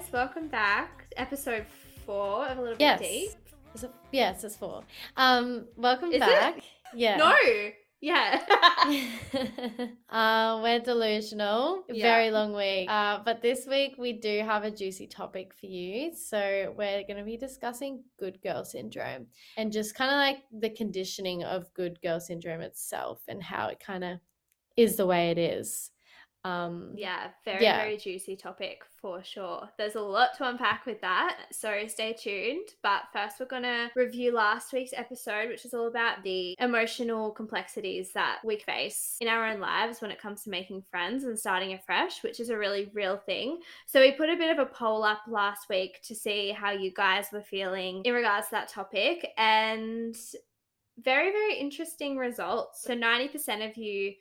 guys, welcome back. Episode four of a little Yes. bit deep. Is it, yes, it's four. Um, welcome Is it? back. Yeah. No, yeah. uh, we're delusional. Yeah. Very long week. Uh, but this week we do have a juicy topic for you. So we're going to be discussing good girl syndrome and just kind of like the conditioning of good girl syndrome itself and how it kind of is the way it is. Um, yeah, very, Yeah. very juicy topic for sure. There's a lot to unpack with that, so stay tuned. But first, we're going to review last week's episode, which is all about the emotional complexities that we face in our own lives when it comes to making friends and starting afresh, which is a really real thing. So, we put a bit of a poll up last week to see how you guys were feeling in regards to that topic, and very, very interesting results. So, 90% of you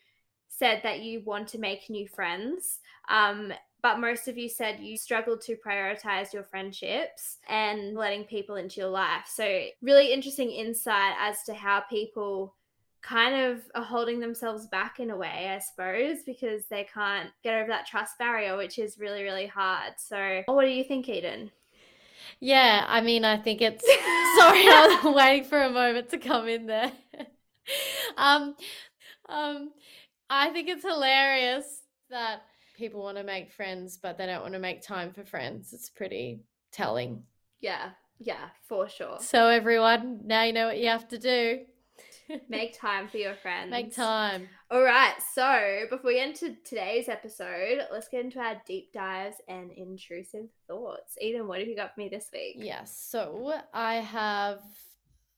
said that you want to make new friends. Um, but most of you said you struggled to prioritize your friendships and letting people into your life. So, really interesting insight as to how people kind of are holding themselves back in a way, I suppose, because they can't get over that trust barrier, which is really, really hard. So, what do you think, Eden? Yeah, I mean, I think it's sorry, I was waiting for a moment to come in there. um, um, I think it's hilarious that people want to make friends, but they don't want to make time for friends. It's pretty telling. Yeah, yeah, for sure. So everyone, now you know what you have to do. Make time for your friends. Make time. All right, so before we get into today's episode, let's get into our deep dives and intrusive thoughts. Eden, what have you got for me this week? Yes. So I have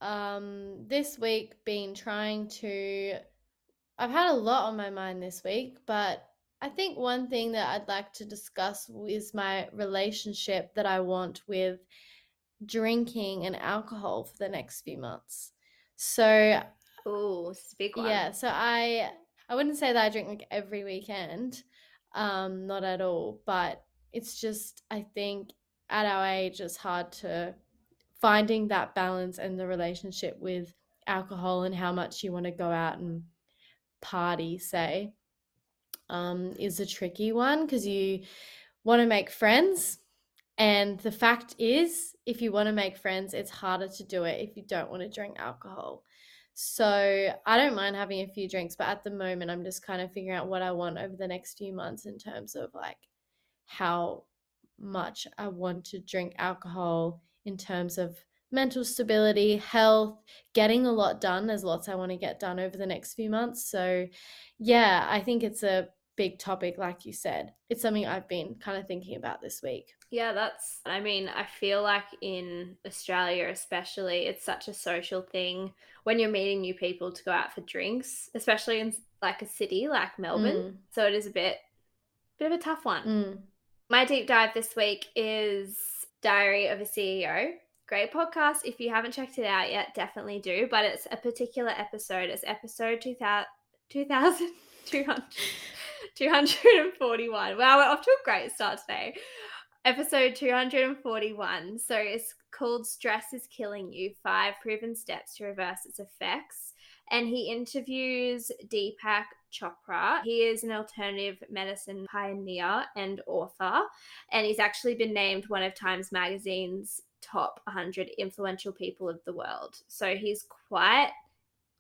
um this week been trying to I've had a lot on my mind this week, but I think one thing that I'd like to discuss is my relationship that I want with drinking and alcohol for the next few months. So, Oh, big one. yeah, so I I wouldn't say that I drink like every weekend, um, not at all, but it's just I think at our age it's hard to finding that balance and the relationship with alcohol and how much you want to go out and party, say, um, is a tricky one because you want to make friends. And the fact is, if you want to make friends, it's harder to do it if you don't want to drink alcohol. So I don't mind having a few drinks, but at the moment, I'm just kind of figuring out what I want over the next few months in terms of like how much I want to drink alcohol in terms of mental stability, health, getting a lot done. There's lots I want to get done over the next few months. So, yeah, I think it's a big topic, like you said. It's something I've been kind of thinking about this week. Yeah, that's, I mean, I feel like in Australia, especially, it's such a social thing when you're meeting new people to go out for drinks, especially in like a city like Melbourne. So it is a bit, bit of a tough one. Mm. My deep dive this week is Diary of a CEO. Great podcast. If you haven't checked it out yet, definitely do. But it's a particular episode. It's episode 2000, 2200 241. Wow, we're off to a great start today. Episode 241. So it's called Stress is Killing You Five Proven Steps to Reverse Its Effects. And he interviews Deepak Chopra. He is an alternative medicine pioneer and author. And he's actually been named one of Times Magazine's top 100 influential people of the world. So he's quite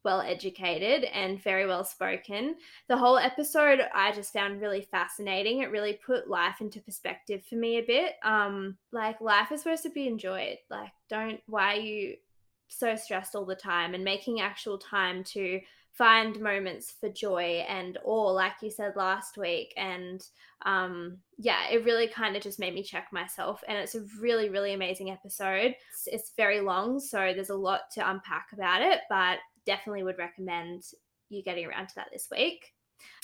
well educated and very well spoken. The whole episode I just found really fascinating. It really put life into perspective for me a bit. Um like life is supposed to be enjoyed. Like don't why are you so stressed all the time and making actual time to find moments for joy and awe like you said last week. And um yeah it really kind of just made me check myself. And it's a really really amazing episode. It's, it's very long so there's a lot to unpack about it but definitely would recommend you getting around to that this week.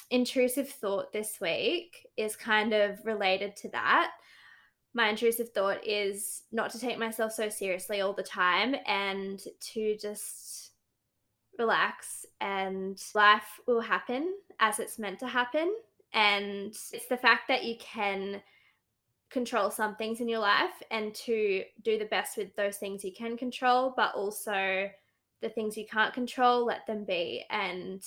Intrusive thought this week is kind of related to that. My intrusive thought is not to take myself so seriously all the time and to just relax and life will happen as it's meant to happen. And it's the fact that you can control some things in your life and to do the best with those things you can control but also the things you can't control let them be. And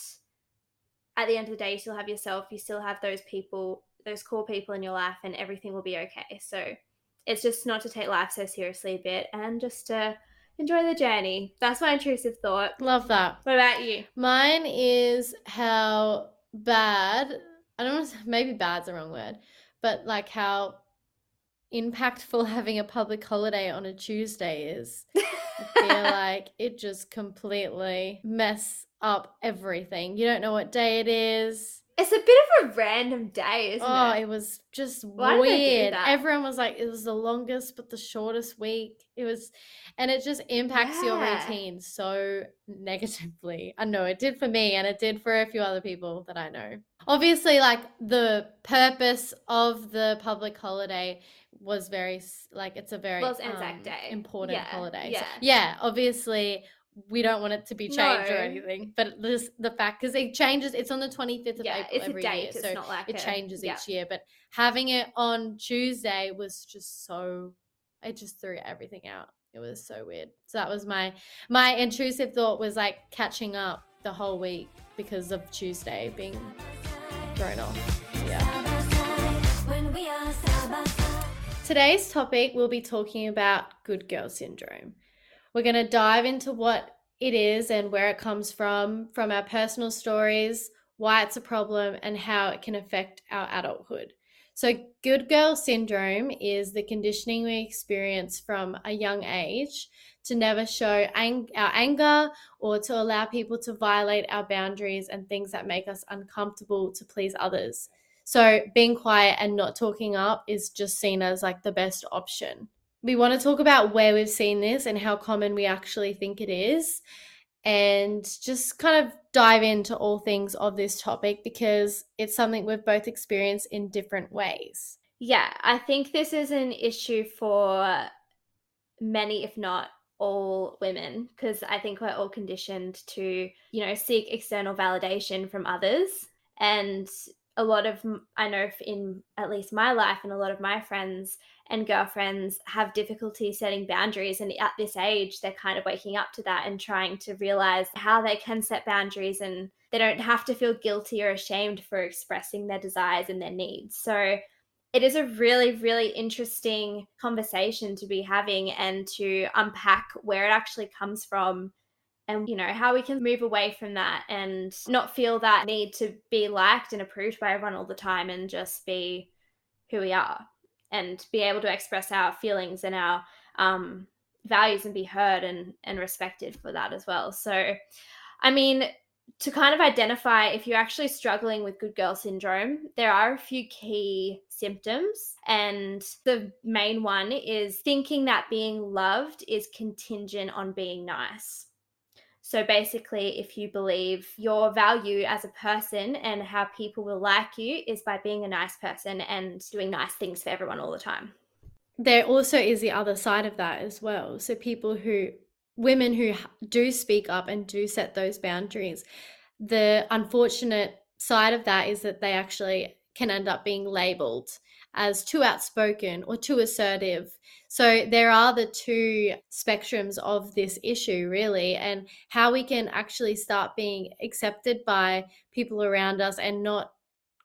at the end of the day you still have yourself you still have those people those core people in your life and everything will be okay. So it's just not to take life so seriously a bit and just to enjoy the journey. That's my intrusive thought. Love that. What about you? Mine is how bad, I don't know, maybe bad's the wrong word, but like how impactful having a public holiday on a Tuesday is. I feel like it just completely mess up everything. You don't know what day it is. It's a bit of a random day, isn't it? oh, it? it was just Why did they do weird. Everyone was like, it was the longest but the shortest week. It was, and it just impacts your routine so negatively. I know it did for me, and it did for a few other people that I know. Obviously, like the purpose of the public holiday was very like it's a very Well, it's Anzac um, Day. important Yeah, holiday. yeah. So, yeah, obviously. We don't want it to be changed or anything, but this, the fact because it changes. It's on the twenty fifth of yeah, April it's a every date. year, It's so not like it a- changes yeah. each year but having it on tuesday was just so it just threw everything out it was so weird so that was my my intrusive thought was like catching up the whole week because of tuesday being thrown off yeah Today's topic, we'll be talking about good girl syndrome. We're going to dive into what it is and where it comes from, from our personal stories, why it's a problem, and how it can affect our adulthood. So, good girl syndrome is the conditioning we experience from a young age to never show ang- our anger or to allow people to violate our boundaries and things that make us uncomfortable to please others. So being quiet and not talking up is just seen as like the best option. We want to talk about where we've seen this and how common we actually think it is and just kind of dive into all things of this topic because it's something we've both experienced in different ways. Yeah, I think this is an issue for many, if not all women, because I think we're all conditioned to, you know, seek external validation from others. And a lot of, i know in at least my life and a lot of my friends and girlfriends have difficulty setting boundaries. And at this age, they're kind of waking up to that and trying to realize how they can set boundaries and they don't have to feel guilty or ashamed for expressing their desires and their needs. So, it is a really, really interesting conversation to be having and to unpack where it actually comes from and, you know, how we can move away from that and not feel that need to be liked and approved by everyone all the time and just be who we are and be able to express our feelings and our um, values and be heard and, and respected for that as well. So, I mean, to kind of identify if you're actually struggling with good girl syndrome, there are a few key symptoms. And the main one is thinking that being loved is contingent on being nice. So basically, if you believe your value as a person and how people will like you is by being a nice person and doing nice things for everyone all the time. There also is the other side of that as well. So people who women who do speak up and do set those boundaries, the unfortunate side of that is that they actually can end up being labeled as too outspoken or too assertive. So there are the two spectrums of this issue, really, and how we can actually start being accepted by people around us and not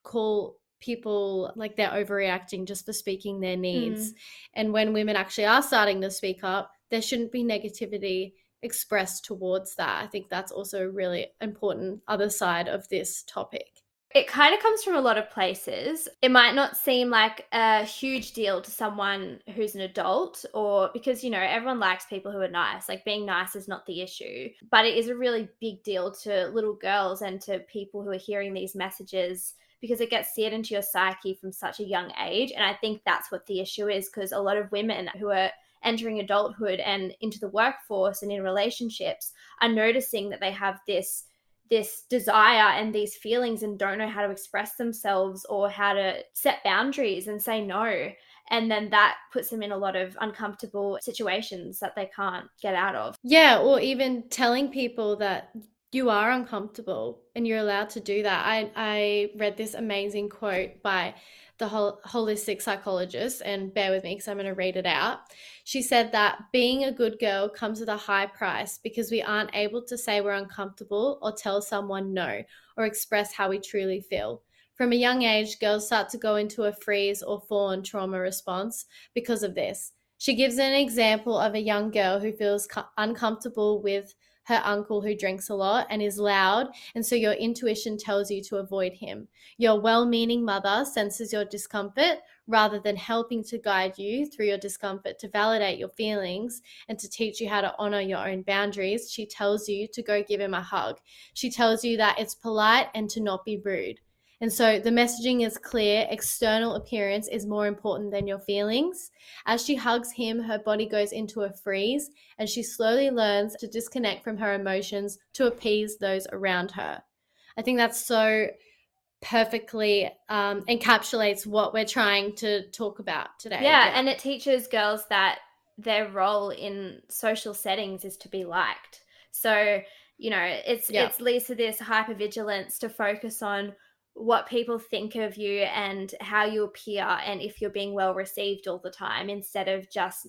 call people like they're overreacting just for speaking their needs. Mm. And when women actually are starting to speak up, there shouldn't be negativity expressed towards that. I think that's also a really important other side of this topic. It kind of comes from a lot of places. It might not seem like a huge deal to someone who's an adult, or because, you know, everyone likes people who are nice. Like being nice is not the issue, but it is a really big deal to little girls and to people who are hearing these messages because it gets seared into your psyche from such a young age. And I think that's what the issue is because a lot of women who are entering adulthood and into the workforce and in relationships are noticing that they have this this desire and these feelings and don't know how to express themselves or how to set boundaries and say no. And then that puts them in a lot of uncomfortable situations that they can't get out of. Yeah, or even telling people that you are uncomfortable and you're allowed to do that. I, I read this amazing quote by the hol- holistic psychologist, and bear with me because I'm going to read it out. She said that being a good girl comes with a high price because we aren't able to say we're uncomfortable or tell someone no or express how we truly feel. From a young age, girls start to go into a freeze or fawn trauma response because of this. She gives an example of a young girl who feels uncomfortable with her uncle who drinks a lot and is loud, and so your intuition tells you to avoid him. Your well meaning mother senses your discomfort rather than helping to guide you through your discomfort to validate your feelings and to teach you how to honor your own boundaries. She tells you to go give him a hug. She tells you that it's polite and to not be rude. And so the messaging is clear. External appearance is more important than your feelings. As she hugs him, her body goes into a freeze and she slowly learns to disconnect from her emotions to appease those around her. I think that's so perfectly um, encapsulates what we're trying to talk about today. Yeah, and it teaches girls that their role in social settings is to be liked. So, you know, it's yeah. it's leads to this hypervigilance to focus on what people think of you and how you appear and if you're being well received all the time instead of just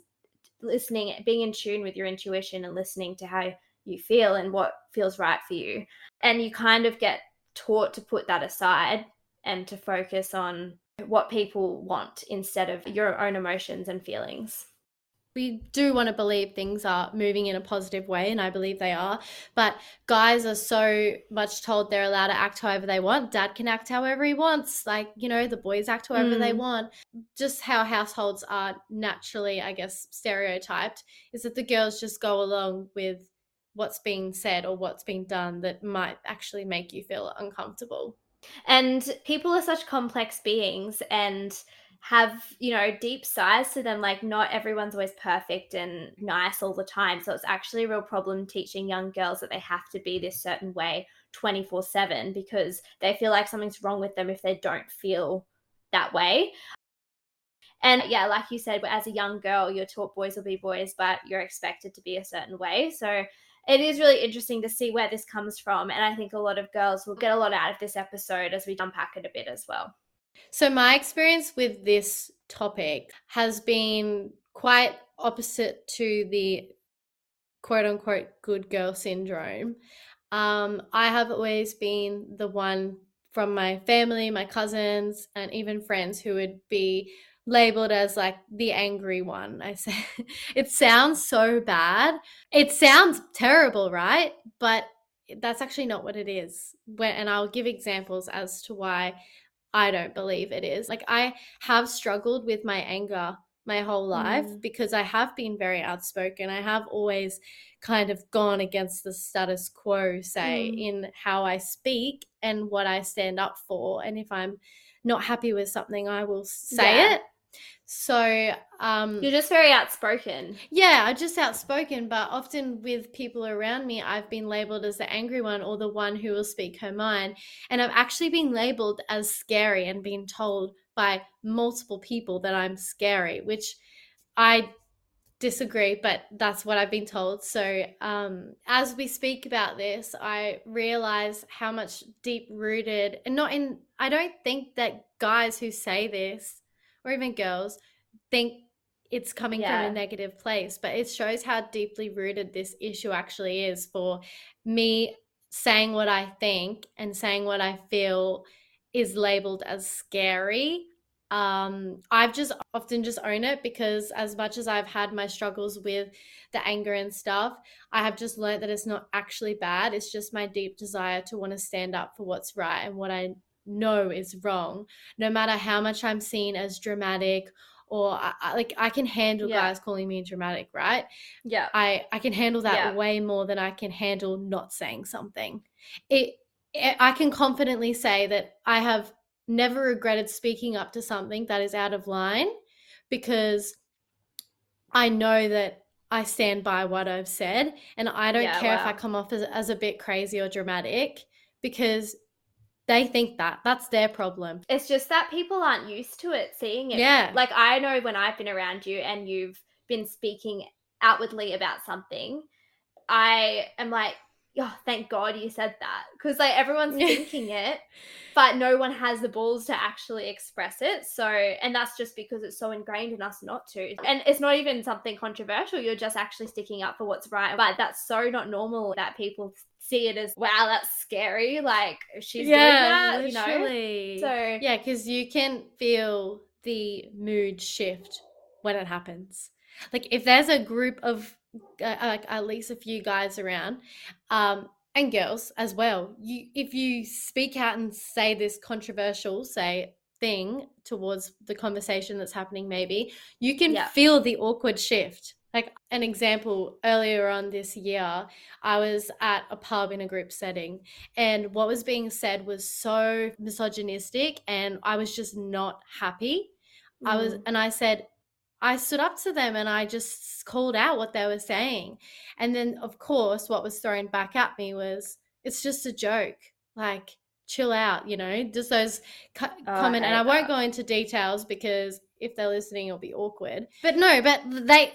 listening being in tune with your intuition and listening to how you feel and what feels right for you. And you kind of get taught to put that aside and to focus on what people want instead of your own emotions and feelings we do want to believe things are moving in a positive way, and I believe they are. But guys are so much told they're allowed to act however they want. Dad can act however he wants. Like, you know, the boys act however mm. they want. Just how households are naturally, I guess, stereotyped is that the girls just go along with what's being said or what's being done that might actually make you feel uncomfortable. And people are such complex beings, and have you know deep sides to them like not everyone's always perfect and nice all the time. So it's actually a real problem teaching young girls that they have to be this certain way 24 7 because they feel like something's wrong with them if they don't feel that way. And yeah like you said as a young girl you're taught boys will be boys but you're expected to be a certain way. So it is really interesting to see where this comes from and i think a lot of girls will get a lot out of this episode as we unpack it a bit as well so, my experience with this topic has been quite opposite to the quote unquote good girl syndrome. Um, I have always been the one from my family, my cousins, and even friends who would be labeled as like the angry one. I say it sounds so bad. It sounds terrible, right? But that's actually not what it is. When, and I'll give examples as to why I don't believe it is. Like I have struggled with my anger my whole life mm. because I have been very outspoken. I have always kind of gone against the status quo, say, mm. in how I speak and what I stand up for. And if I'm not happy with something, I will say yeah. it. So um, you're just very outspoken. Yeah, I'm just outspoken, but often with people around me, I've been labeled as the angry one or the one who will speak her mind. And I've actually been labeled as scary and been told by multiple people that I'm scary, which I disagree, but that's what I've been told. So, um, as we speak about this, I realize how much deep rooted, and not in, I don't think that guys who say this or even girls think it's coming yeah. from a negative place but it shows how deeply rooted this issue actually is for me saying what i think and saying what i feel is labeled as scary um i've just often just own it because as much as i've had my struggles with the anger and stuff i have just learned that it's not actually bad it's just my deep desire to want to stand up for what's right and what i know is wrong, no matter how much I'm seen as dramatic or I, I, like I can handle yeah. guys calling me dramatic, right? Yeah. I I can handle that yeah. way more than I can handle not saying something. It, it I can confidently say that I have never regretted speaking up to something that is out of line because I know that I stand by what I've said and I don't yeah, care wow. if I come off as, as a bit crazy or dramatic because they think that that's their problem. It's just that people aren't used to it, seeing it. Yeah. Like I know when I've been around you and you've been speaking outwardly about something, I am like, oh, thank God you said that. Because like everyone's thinking it, but no one has the balls to actually express it. So, and that's just because it's so ingrained in us not to. And it's not even something controversial. You're just actually sticking up for what's right. But that's so not normal that people see it as wow that's scary like she's yeah, doing that literally. you know so yeah because you can feel the mood shift when it happens like if there's a group of like at least a few guys around um and girls as well you if you speak out and say this controversial say thing towards the conversation that's happening maybe you can yeah. feel the awkward shift like an example earlier on this year i was at a pub in a group setting and what was being said was so misogynistic and i was just not happy mm. i was mm. and i said I stood up to them and I just called out what they were saying. And then, of course, what was thrown back at me was, it's just a joke. Like, chill out, you know, just those co- oh. I and I won't uh go into details because if they're listening it'll be awkward. But no but they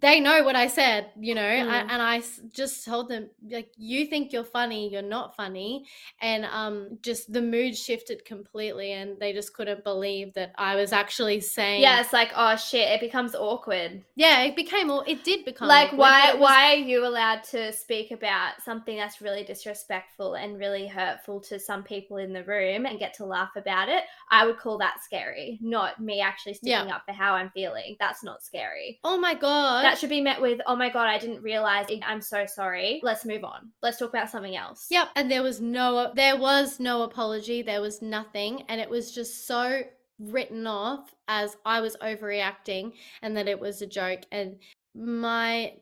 they know what i said you know mm. I, and i just told them like you think you're funny you're not funny. And um just the mood shifted completely and they just couldn't believe that i was actually saying yeah it's like oh shit it becomes awkward. Yeah it became it did become like awkward, why was... why are you allowed to speak about something that's really disrespectful and really hurtful to some people in the room and get to laugh about it? I would call that scary not me actually sticking yeah. up for how I'm feeling. That's not scary. Oh my God. That should be met with, oh my God, I didn't realize. I'm so sorry. Let's move on. Let's talk about something else. Yep. And there was no, there was no apology. There was nothing. And it was just so written off as I was overreacting and that it was a joke. And my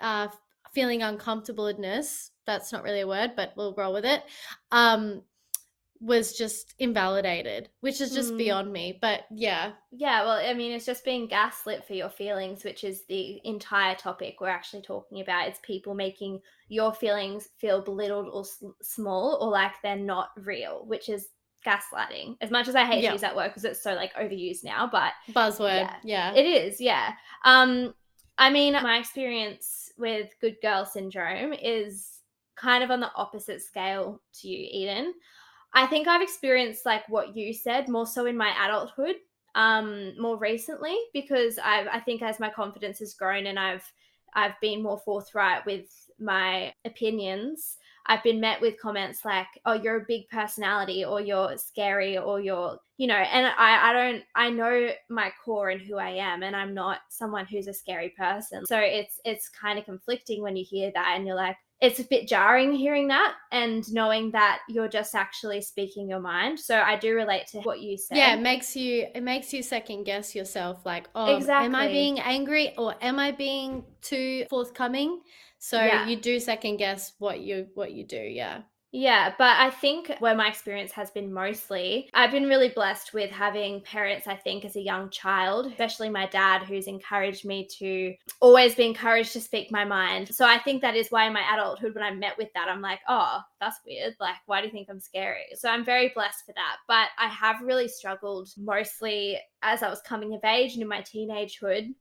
uh, feeling uncomfortableness, that's not really a word, but we'll roll with it. Um, was just invalidated, which is just mm. beyond me. But yeah. Yeah, well, I mean, it's just being gaslit for your feelings, which is the entire topic we're actually talking about. It's people making your feelings feel belittled or s- small or like they're not real, which is gaslighting. As much as I hate yeah. to use that word because it's so like overused now, but buzzword. Yeah, yeah. It is, yeah. Um I mean, my experience with good girl syndrome is kind of on the opposite scale to you, Eden. I think I've experienced like what you said more so in my adulthood, um, more recently because I I think as my confidence has grown and I've I've been more forthright with my opinions. I've been met with comments like, "Oh, you're a big personality," or "You're scary," or "You're," you know. And I, I don't, I know my core and who I am, and I'm not someone who's a scary person. So it's, it's kind of conflicting when you hear that, and you're like, it's a bit jarring hearing that and knowing that you're just actually speaking your mind. So I do relate to what you said. Yeah, it makes you it makes you second guess yourself like, oh, exactly. am I being angry or am I being too forthcoming? So yeah. you do second guess what you what you do, yeah. Yeah, but I think where my experience has been mostly, I've been really blessed with having parents, I think, as a young child, especially my dad, who's encouraged me to always be encouraged to speak my mind. So I think that is why in my adulthood, when I'm met with that, I'm like, oh, that's weird. Like, why do you think I'm scary? So I'm very blessed for that. But I have really struggled mostly as I was coming of age and in my teenagehood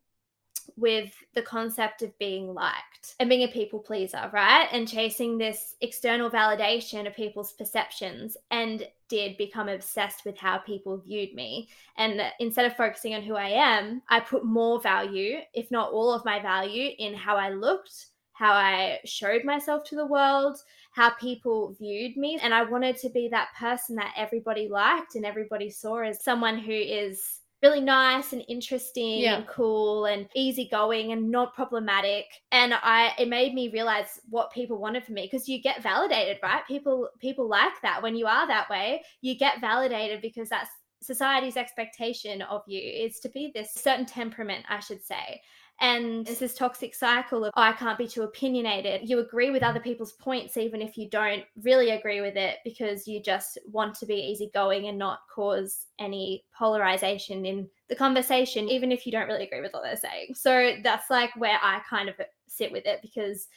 with the concept of being liked and being a people pleaser, right? And chasing this external validation of people's perceptions and did become obsessed with how people viewed me. And instead of focusing on who I am, I put more value, if not all of my value, in how I looked, how I showed myself to the world, how people viewed me. And I wanted to be that person that everybody liked and everybody saw as someone who is really nice and interesting yeah. and cool and easygoing and not problematic. And i it made me realize what people wanted from me because you get validated right? People people like that. When you are that way you get validated because that's society's expectation of you is to be this certain temperament i should say and it's this toxic cycle of, oh, I can't be too opinionated. You agree with other people's points, even if you don't really agree with it, because you just want to be easygoing and not cause any polarization in the conversation, even if you don't really agree with what they're saying. So that's like where I kind of sit with it because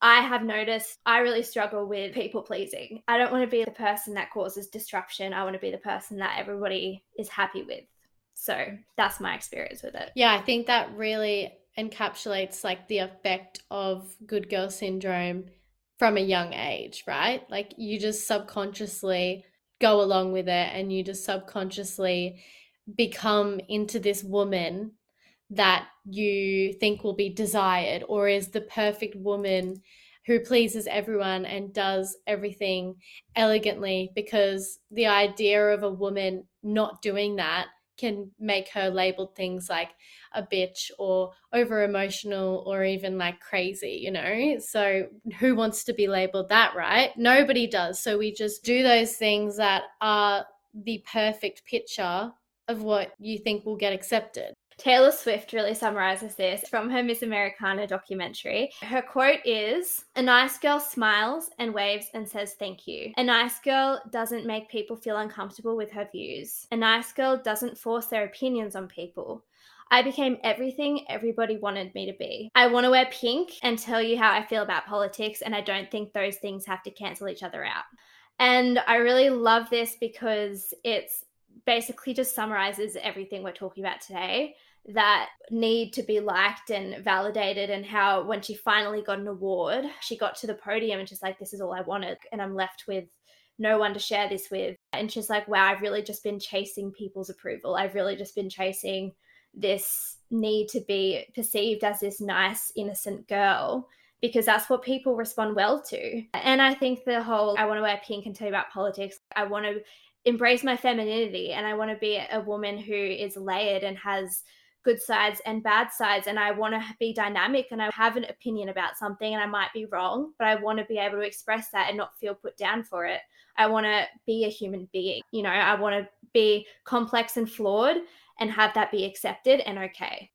I have noticed I really struggle with people pleasing. I don't want to be the person that causes disruption. I want to be the person that everybody is happy with. So that's my experience with it. Yeah, I think that really encapsulates like the effect of good girl syndrome from a young age, right? Like you just subconsciously go along with it and you just subconsciously become into this woman that you think will be desired or is the perfect woman who pleases everyone and does everything elegantly because the idea of a woman not doing that can make her labeled things like a bitch or over emotional or even like crazy, you know? So, who wants to be labeled that, right? Nobody does. So, we just do those things that are the perfect picture of what you think will get accepted. Taylor Swift really summarizes this from her Miss Americana documentary. Her quote is A nice girl smiles and waves and says thank you. A nice girl doesn't make people feel uncomfortable with her views. A nice girl doesn't force their opinions on people. I became everything everybody wanted me to be. I want to wear pink and tell you how I feel about politics, and I don't think those things have to cancel each other out. And I really love this because it's basically just summarizes everything we're talking about today that need to be liked and validated and how when she finally got an award she got to the podium and she's like this is all i wanted and i'm left with no one to share this with. And she's like wow i've really just been chasing people's approval. I've really just been chasing this need to be perceived as this nice innocent girl because that's what people respond well to. And I think the whole I want to wear pink and tell you about politics, I want to embrace my femininity and I want to be a woman who is layered and has good sides and bad sides and I want to be dynamic and I have an opinion about something and I might be wrong but I want to be able to express that and not feel put down for it. I want to be a human being. You know, I want to be complex and flawed and have that be accepted and okay.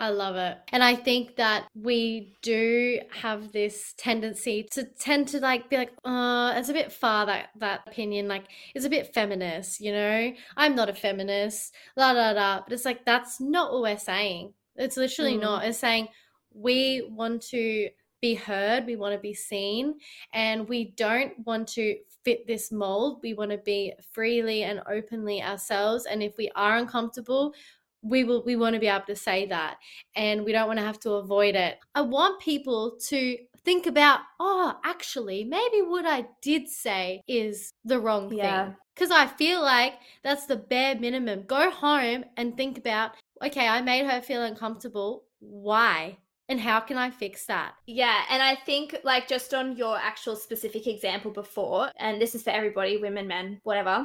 I love it. And I think that we do have this tendency to tend to like be like, oh, it's a bit far that that opinion, like it's a bit feminist, you know? I'm not a feminist, la la la. But it's like that's not what we're saying. It's literally mm. not. It's saying we want to be heard, we want to be seen, and we don't want to fit this mold. We want to be freely and openly ourselves. And if we are uncomfortable, we will we want to be able to say that and we don't want to have to avoid it. I want people to think about oh actually maybe what i did say is the wrong yeah. thing. Because i feel like that's the bare minimum. Go home and think about okay i made her feel uncomfortable. Why? And how can I fix that? Yeah, and I think like just on your actual specific example before, and this is for everybody, women, men, whatever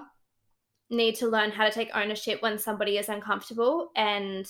need to learn how to take ownership when somebody is uncomfortable and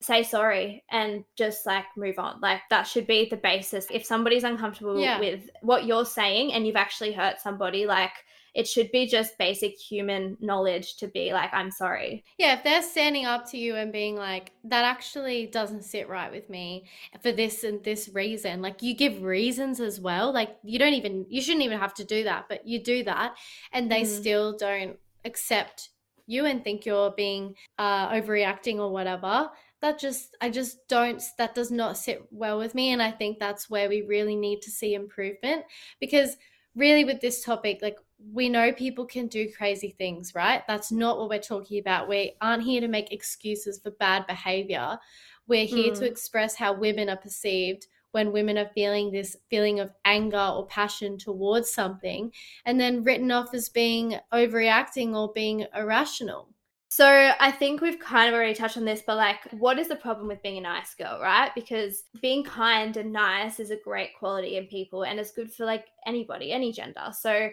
say sorry and just like move on. Like that should be the basis. If somebody's uncomfortable yeah. with what you're saying and you've actually hurt somebody, like it should be just basic human knowledge to be like, I'm sorry. Yeah, if they're standing up to you and being like, that actually doesn't sit right with me for this and this reason, like you give reasons as well. Like you don't even, you shouldn't even have to do that, but you do that and they mm. still don't accept you and think you're being uh, overreacting or whatever. That just i just don't that does not sit well with me and i think that's where we really need to see improvement because really with this topic like we know people can do crazy things right? That's not what we're talking about. We aren't here to make excuses for bad behavior. We're here mm. to express how women are perceived when women are feeling this feeling of anger or passion towards something and then written off as being overreacting or being irrational. So I think we've kind of already touched on this, but like, what is the problem with being a nice girl, right? Because being kind and nice is a great quality in people and it's good for like anybody, any gender. So,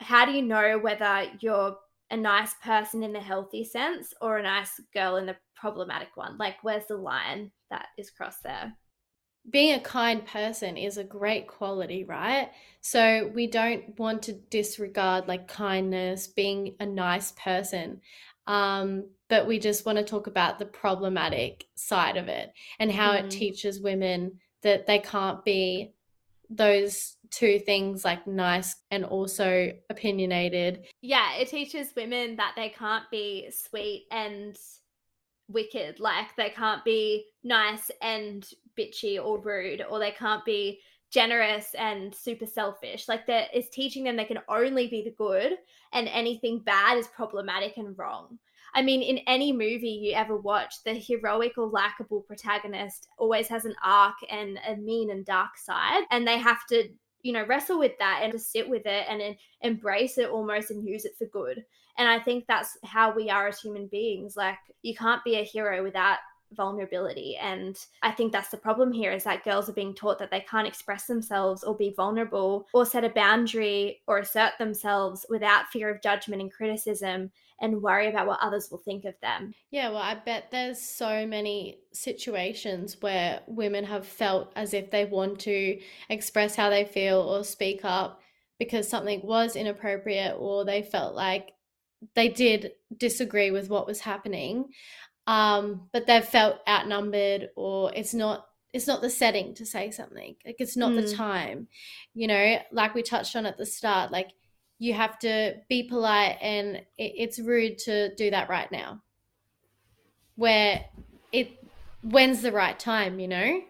how do you know whether you're a nice person in the healthy sense or a nice girl in the problematic one? Like, where's the line that is crossed there? Being a kind person is a great quality, right? So we don't want to disregard like kindness, being a nice person. Um, but we just want to talk about the problematic side of it and how mm. it teaches women that they can't be those two things like nice and also opinionated. Yeah, it teaches women that they can't be sweet and wicked. Like they can't be nice and bitchy or rude, or they can't be generous and super selfish. Like that is teaching them they can only be the good and anything bad is problematic and wrong. I mean, in any movie you ever watch, the heroic or likable protagonist always has an arc and a mean and dark side, and they have to you know wrestle with that and to sit with it and embrace it almost and use it for good and i think that's how we are as human beings like you can't be a hero without vulnerability and i think that's the problem here is that girls are being taught that they can't express themselves or be vulnerable or set a boundary or assert themselves without fear of judgment and criticism and worry about what others will think of them. Yeah, well, I bet there's so many situations where women have felt as if they want to express how they feel or speak up because something was inappropriate or they felt like they did disagree with what was happening um, but they've felt outnumbered or it's not it's not the setting to say something. Like it's not mm. the time. You know like we touched on at the start like you have to be polite and it, it's rude to do that right now. Where it when's the right time you know?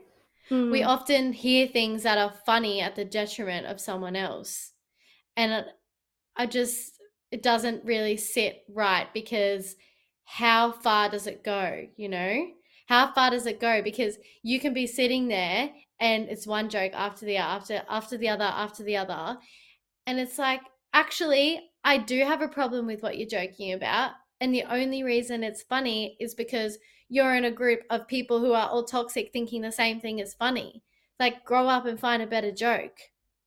Mm. we often hear things that are funny at the detriment of someone else. And i just it doesn't really sit right because how far does it go you know how far does it go because you can be sitting there and it's one joke after the after after the other after the other and it's like actually, I do have a problem with what you're joking about. And the only reason it's funny is because you're in a group of people who are all toxic thinking the same thing is funny. Like, grow up and find a better joke.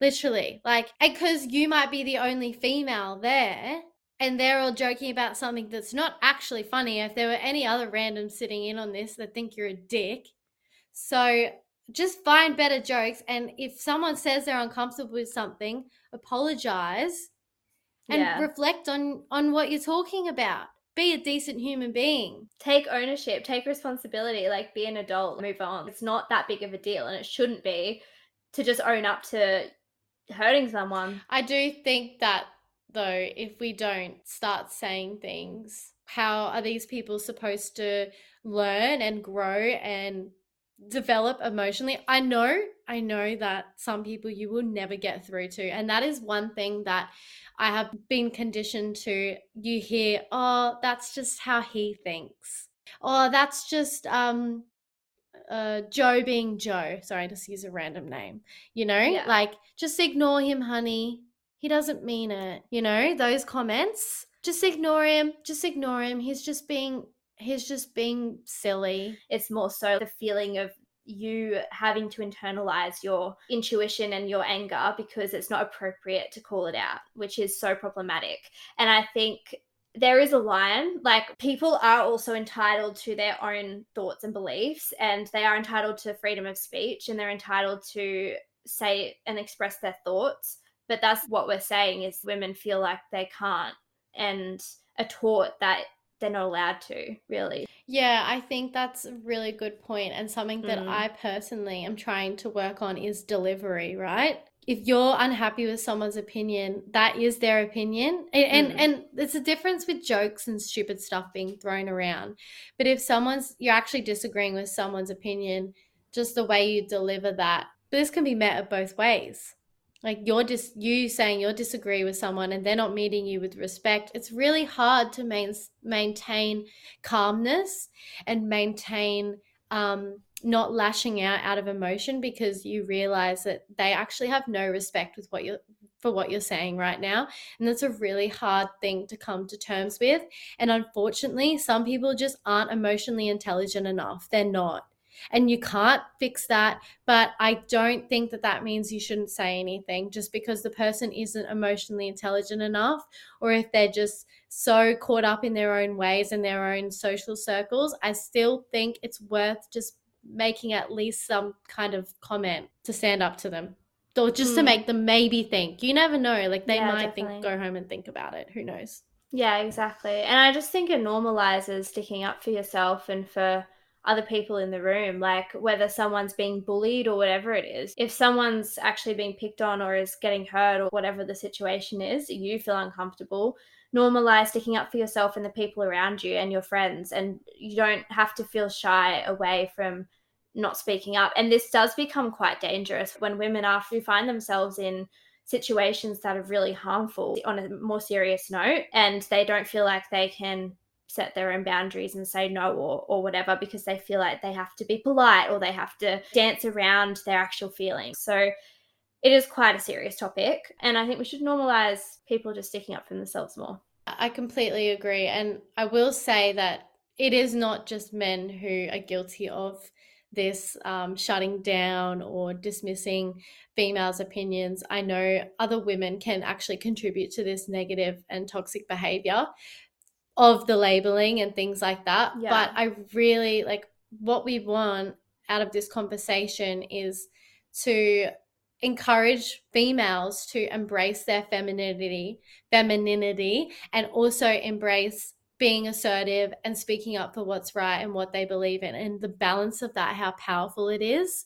Literally. Like, because you might be the only female there and they're all joking about something that's not actually funny. If there were any other randoms sitting in on this that think you're a dick. So just find better jokes. And if someone says they're uncomfortable with something, apologize and yeah. reflect on on what you're talking about be a decent human being take ownership take responsibility like be an adult move on it's not that big of a deal and it shouldn't be to just own up to hurting someone i do think that though if we don't start saying things how are these people supposed to learn and grow and develop emotionally i know i know that some people you will never get through to and that is one thing that I have been conditioned to you hear, oh, that's just how he thinks. Oh, that's just um uh Joe being Joe. Sorry, I just use a random name. You know, yeah. like just ignore him, honey. He doesn't mean it. You know, those comments. Just ignore him. Just ignore him. He's just being he's just being silly. It's more so the feeling of you having to internalize your intuition and your anger because it's not appropriate to call it out, which is so problematic. And I think there is a line like people are also entitled to their own thoughts and beliefs and they are entitled to freedom of speech and they're entitled to say and express their thoughts but that's what we're saying is women feel like they can't and are taught that they're not allowed to really. Yeah i think that's a really good point and something that mm. i personally am trying to work on is delivery right? If you're unhappy with someone's opinion that is their opinion. And and, mm. and there's a difference with jokes and stupid stuff being thrown around. But if someone's you're actually disagreeing with someone's opinion just the way you deliver that this can be met of both ways like you're just you saying you disagree with someone and they're not meeting you with respect it's really hard to main, maintain calmness and maintain um, not lashing out out of emotion because you realize that they actually have no respect with what you're for what you're saying right now. And that's a really hard thing to come to terms with. And unfortunately some people just aren't emotionally intelligent enough. They're not and you can't fix that. But I don't think that that means you shouldn't say anything just because the person isn't emotionally intelligent enough, or if they're just so caught up in their own ways and their own social circles. I still think it's worth just making at least some kind of comment to stand up to them or just mm. to hmm. make them maybe think. You never know. Like they yeah, might definitely. think, go home and think about it. Who knows? Yeah, exactly. And I just think it normalizes sticking up for yourself and for other people in the room, like whether someone's being bullied or whatever it is. If someone's actually being picked on or is getting hurt or whatever the situation is, you feel uncomfortable. Normalize sticking up for yourself and the people around you and your friends. And you don't have to feel shy away from not speaking up. And this does become quite dangerous when women, after find themselves in situations that are really harmful on a more serious note and they don't feel like they can set their own boundaries and say no or, or whatever because they feel like they have to be polite or they have to dance around their actual feelings. So it is quite a serious topic. And I think we should normalize people just sticking up for themselves more. I completely agree. And I will say that it is not just men who are guilty of this um, shutting down or dismissing females' opinions. I know other women can actually contribute to this negative and toxic behavior of the labeling and things like that. Yeah. But I really like what we want out of this conversation is to encourage females to embrace their femininity femininity and also embrace being assertive and speaking up for what's right and what they believe in and the balance of that how powerful it is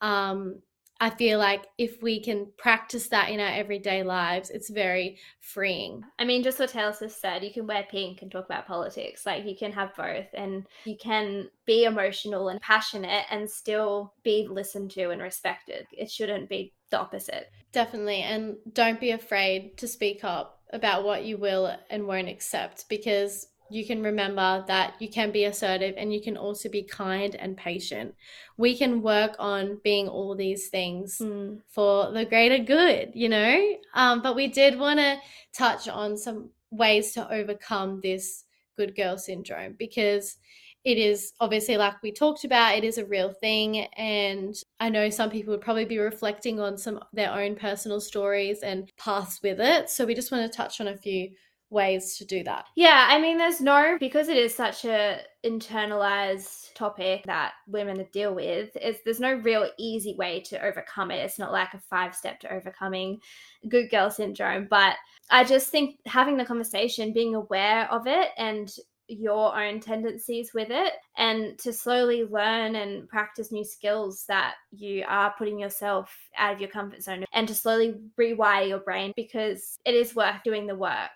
um, i feel like if we can practice that in our everyday lives it's very freeing. I mean just what taylor swift said you can wear pink and talk about politics like you can have both and you can be emotional and passionate and still be listened to and respected. It shouldn't be the opposite. Definitely and don't be afraid to speak up about what you will and won't accept because you can remember that you can be assertive and you can also be kind and patient. We can work on being all these things mm. for the greater good, you know? Um, but we did want to touch on some ways to overcome this good girl syndrome because it is obviously like we talked about it is a real thing and i know some people would probably be reflecting on some their own personal stories and paths with it so we just want to touch on a few ways to do that. Yeah, I mean, there's no because it is such a internalized topic that women deal with. Is there's no real easy way to overcome it. It's not like a five step to overcoming good girl syndrome, but I just think having the conversation, being aware of it, and your own tendencies with it and to slowly learn and practice new skills that you are putting yourself out of your comfort zone and to slowly rewire your brain because it is worth doing the work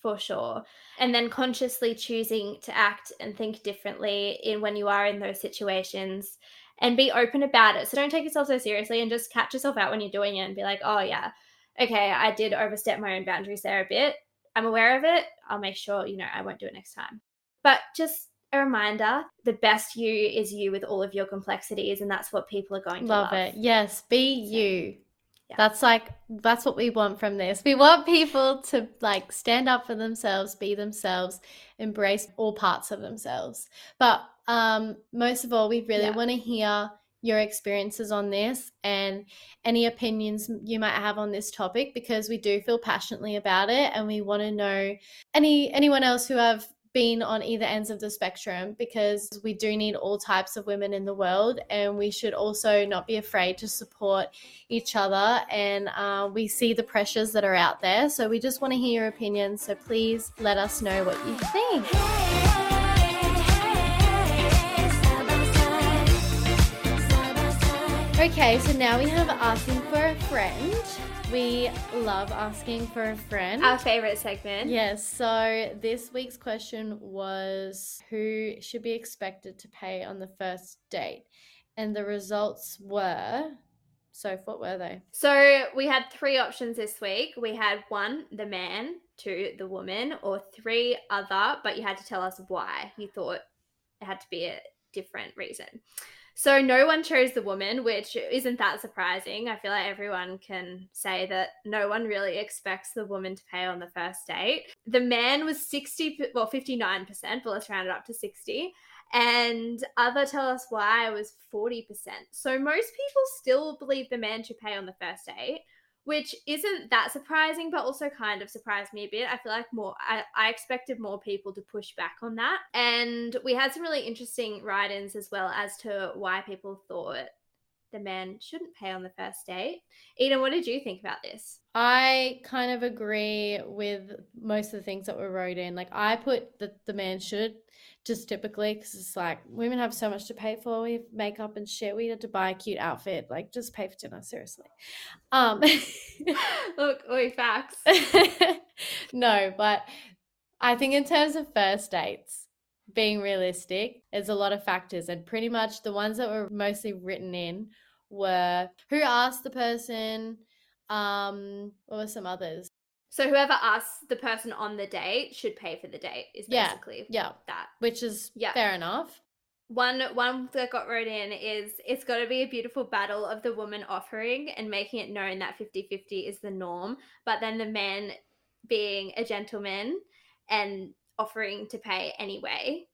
for sure. And then consciously choosing to act and think differently in when you are in those situations and be open about it. So don't take yourself so seriously and just catch yourself out when you're doing it and be like, oh, yeah, okay, I did overstep my own boundaries there a bit. I'm aware of it. I'll make sure, you know, I won't do it next time. But just a reminder the best you is you with all of your complexities, and that's what people are going to love. love. it. Yes, be you. Yeah. That's like that's what we want from this. We want people to like stand up for themselves, be themselves, embrace all parts of themselves. But um most of all, we really yeah. want to hear your experiences on this and any opinions you might have on this topic because we do feel passionately about it and we want to know any anyone else who have been on either ends of the spectrum because we do need all types of women in the world and we should also not be afraid to support each other and uh, we see the pressures that are out there. So we just want to hear your opinions so please let us know what you think. Okay so now we have asking for a friend we love asking for a friend. Our favorite segment. Yes. So this week's question was who should be expected to pay on the first date? And the results were so what were they? So we had three options this week. We had one, the man, two, the woman, or three other, but you had to tell us why you thought it had to be a different reason. So no one chose the woman, which isn't that surprising. I feel like everyone can say that no one really expects the woman to pay on the first date. The man was 60, well, 59%, but let's round it up to 60. And other tell us why was 40%. So most people still believe the man should pay on the first date which isn't that surprising, but also kind of surprised me a bit. I feel like more, I, I expected more people to push back on that. And we had some really interesting write ins as well as to why people thought the man shouldn't pay on the first date. Eden, what did you think about this? I kind of agree with most of the things that were wrote in. Like, I put that the man should just typically because it's like women have so much to pay for. We have makeup and shit. We had to buy a cute outfit. Like just pay for dinner, seriously. Um look, oi facts. no, but I think in terms of first dates, being realistic, there's a lot of factors, and pretty much the ones that were mostly written in were who asked the person, um, what were some others? So whoever asks the person on the date should pay for the date is Yeah, basically Yeah, that. which is Yeah. fair enough. One one that got wrote in is it's got to be a beautiful battle of the woman offering and making it known that 50-50 is the norm, but then the man being a gentleman and offering to pay anyway.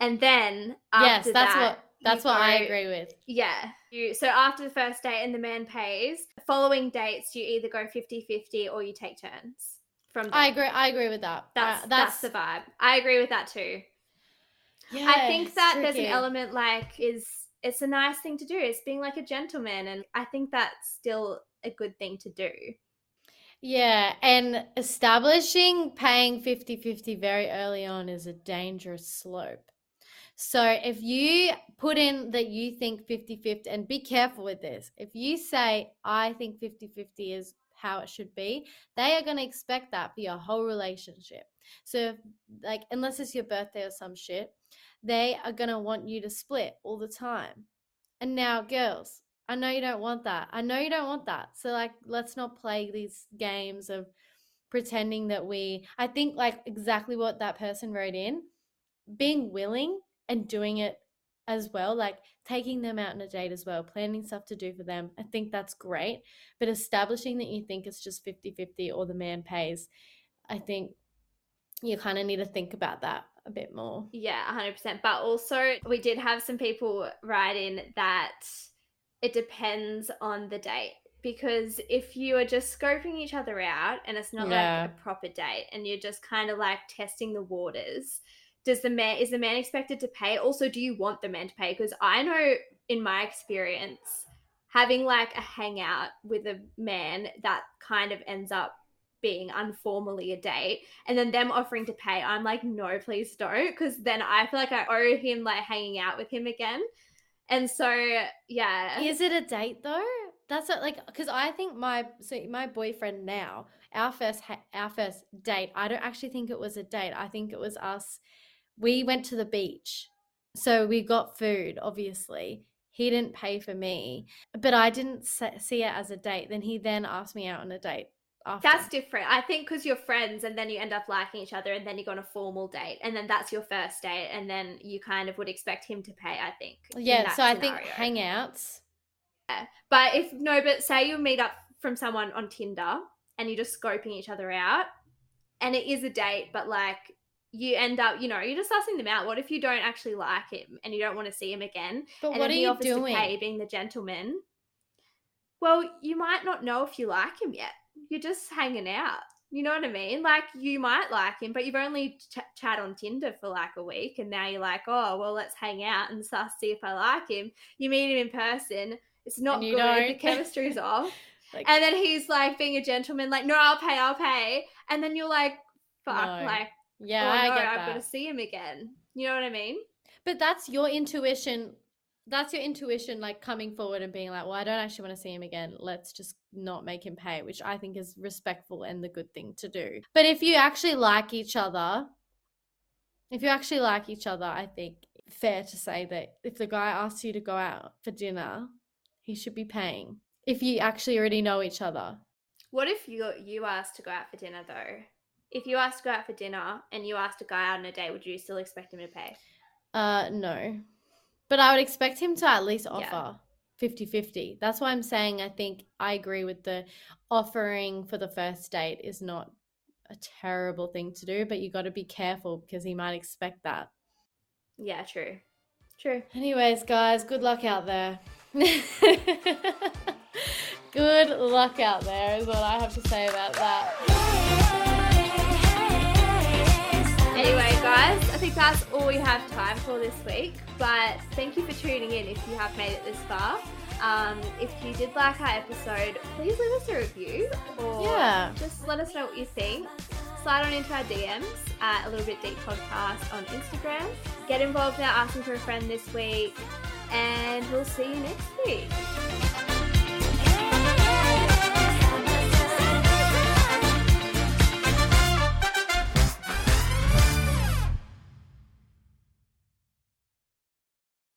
And then yes, that's that, what that's what I agree with. Yeah. You so after the first date and the man pays, following dates you either go 50-50 or you take turns from I agree. I agree with that. That's, Uh, that's the vibe. I agree with that too. yeah, I think that there's an element like is it's a nice thing to do. It's being like a gentleman, and I think that's still a good thing to do. Yeah, and establishing paying 50-50 very early on is a dangerous slope. So if you put in that you think 50-50 and be careful with this. If you say I think 50-50 is how it should be, they are going to expect that for your whole relationship. So if, like unless it's your birthday or some shit, they are going to want you to split all the time. And now girls, I know you don't want that. I know you don't want that. So like let's not play these games of pretending that we I think like exactly what that person wrote in, being willing and doing it as well, like taking them out on a date as well, planning stuff to do for them. I think that's great. But establishing that you think it's just 50-50 or the man pays, I think you kind of need to think about that a bit more. Yeah, 100%. But also, we did have some people write in that it depends on the date. Because if you are just scoping each other out and it's not Yeah. like a proper date and you're just kind of like testing the waters, does the man is the man expected to pay? Also, do you want the man to pay? Because I know in my experience, having like a hangout with a man that kind of ends up being unformally a date and then them offering to pay i'm like no please don't because then i feel like i owe him like hanging out with him again and so yeah Is it a date though? That's what, like because I think my so my boyfriend now our first ha- our first date. I don't actually think it was a date. I think it was us. We went to the beach, so we got food. Obviously, he didn't pay for me, but I didn't see it as a date. Then he then asked me out on a date. After. that's different i think because you're friends and then you end up liking each other and then you go on a formal date and then that's your first date and then you kind of would expect him to pay i think yeah. So I think scenario. hangouts. But if no, but say you meet up from someone on Tinder and you're just scoping each other out, and it is a date, but like you end up, you know, you're just sussing them out. What if you don't actually like him and you don't want to see him again? But and what are you doing? pay, being the gentleman. Well, you might not know if you like him yet. You're just hanging out. You know what I mean? Like you might like him, but you've only ch- chat on Tinder for like a week, and now you're like, oh well, let's hang out and suss see if I like him. You meet him in person. It's not good. The don't. chemistry's off. Like, And then he's like being a gentleman, like, no, I'll pay, I'll pay. And then you're like, fuck, No. like, yeah, oh I no, get I've that. got to see him again. You know what I mean? But that's your intuition. That's your intuition, like coming forward and being like, well, I don't actually want to see him again. Let's just not make him pay, which I think is respectful and the good thing to do. But if you actually like each other, if you actually like each other, I think fair to say that if the guy asks you to go out for dinner, he should be paying. If you actually already know each other. What if you you asked to go out for dinner though? If you asked to go out for dinner and you asked a guy out on a date, would you still expect him to pay? Uh, no. But I would expect him to at least Yeah. offer 50 50. That's why I'm saying I think I agree with the offering for the first date is not a terrible thing to do, but you got to be careful because he might expect that. Yeah, true. True. Anyways, guys, good luck out there. good luck out there is what I have to say about that. Anyway, guys, I think that's all we have time for this week. But thank you for tuning in if you have made it this far. Um, if you did like our episode, please leave us a review or Yeah. just let us know what you think. Slide on into our DMs at a little bit deep podcast on Instagram. Get involved in our asking for a friend this week, and we'll see you next week.